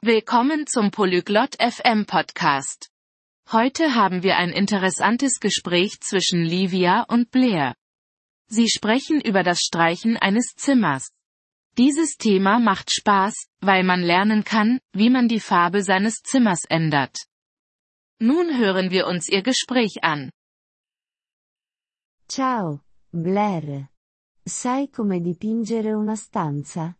Willkommen zum Polyglot FM Podcast. Heute haben wir ein interessantes Gespräch zwischen Livia und Blair. Sie sprechen über das Streichen eines Zimmers. Dieses Thema macht Spaß, weil man lernen kann, wie man die Farbe seines Zimmers ändert. Nun hören wir uns ihr Gespräch an. Ciao, Blair. Sai come dipingere una stanza?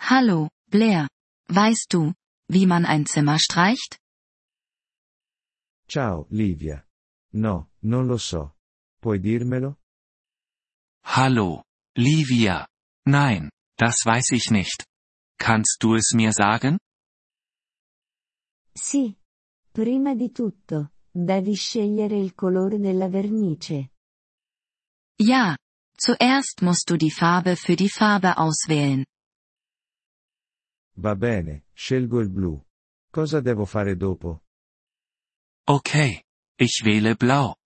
Hallo, Blair. Weißt du, wie man ein Zimmer streicht? Ciao, Livia. No, non lo so. Puoi dirmelo? Hallo, Livia. Nein, das weiß ich nicht. Kannst du es mir sagen? Sì. Prima di tutto, devi scegliere il colore della vernice. Ja. Zuerst musst du die Farbe für die Farbe auswählen. Va bene, scelgo il blu. Cosa devo fare dopo? Okay. Ich wähle blau.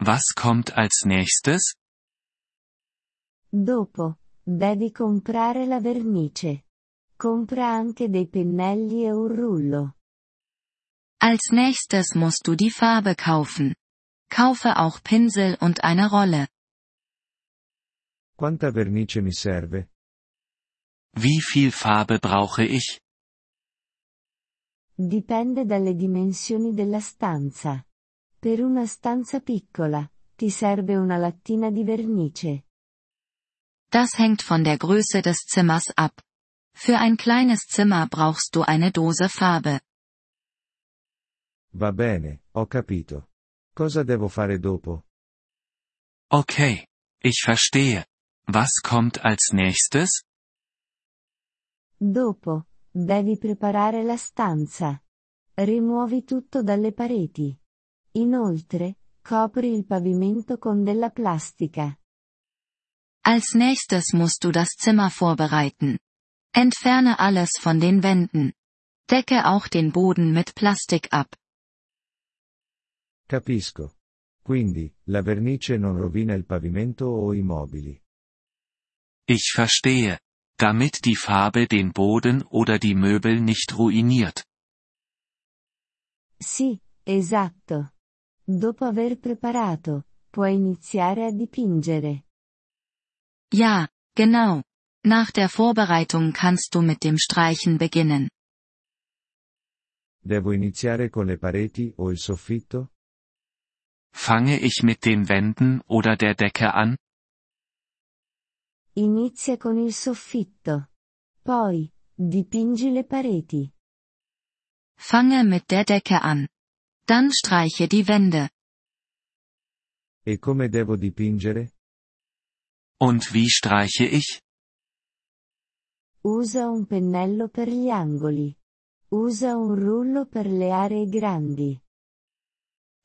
Was kommt als nächstes? Dopo, devi comprare la vernice. Compra anche dei pennelli e un rullo. Als nächstes musst du die Farbe kaufen. Kaufe auch Pinsel und eine Rolle. Quanta vernice mi serve? Wie viel Farbe brauche ich? Dipende dalle dimensioni della stanza. Per una stanza piccola, ti serve una lattina di vernice. Das hängt von der Größe des Zimmers ab. Für ein kleines Zimmer brauchst du eine Dose Farbe. Va bene, ho capito. Cosa devo fare dopo? Okay. Ich verstehe. Was kommt als nächstes? Dopo, devi preparare la stanza. Rimuovi tutto dalle pareti. Inoltre, copri il pavimento con della plastica. Als nächstes musst du das Zimmer vorbereiten. Entferne alles von den Wänden. Decke auch den Boden mit Plastik ab. Capisco. Quindi, la vernice non rovina il pavimento o i mobili. Ich verstehe. Damit die Farbe den Boden oder die Möbel nicht ruiniert. Sì, esatto. Dopo aver preparato, puoi iniziare a dipingere. Ja, genau. Nach der Vorbereitung kannst du mit dem Streichen beginnen. Devo iniziare con le pareti o il soffitto? Fange ich mit den Wänden oder der Decke an? Inizia con il soffitto. Poi, dipingi le pareti. Fange mit der Decke an. Dann streiche die Wände. E come devo dipingere? Und wie streiche ich? Usa un pennello per gli angoli. Usa un rullo per le aree grandi.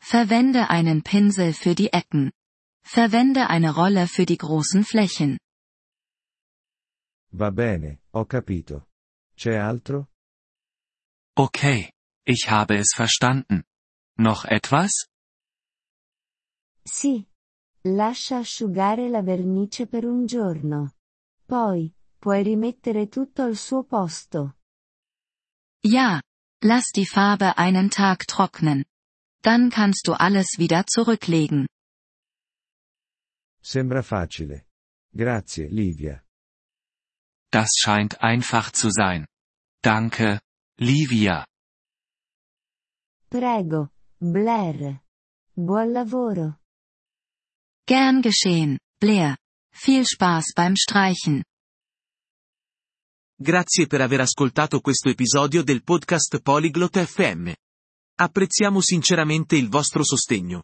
Verwende einen Pinsel für die Ecken. Verwende eine Rolle für die großen Flächen. Va bene, ho capito. C'è altro? Okay. Ich habe es verstanden. Noch etwas? Sì. Lascia asciugare la vernice per un giorno. Poi, puoi rimettere tutto al suo posto. Ja. Lass die Farbe einen Tag trocknen. Dann kannst du alles wieder zurücklegen. Sembra facile. Grazie, Livia. Das scheint einfach zu sein. Danke, Livia. Prego, Blair. Buon lavoro. Gern geschehen, Blair. Viel Spaß beim Streichen. Grazie per aver ascoltato questo episodio del podcast Polyglot FM. Apprezziamo sinceramente il vostro sostegno.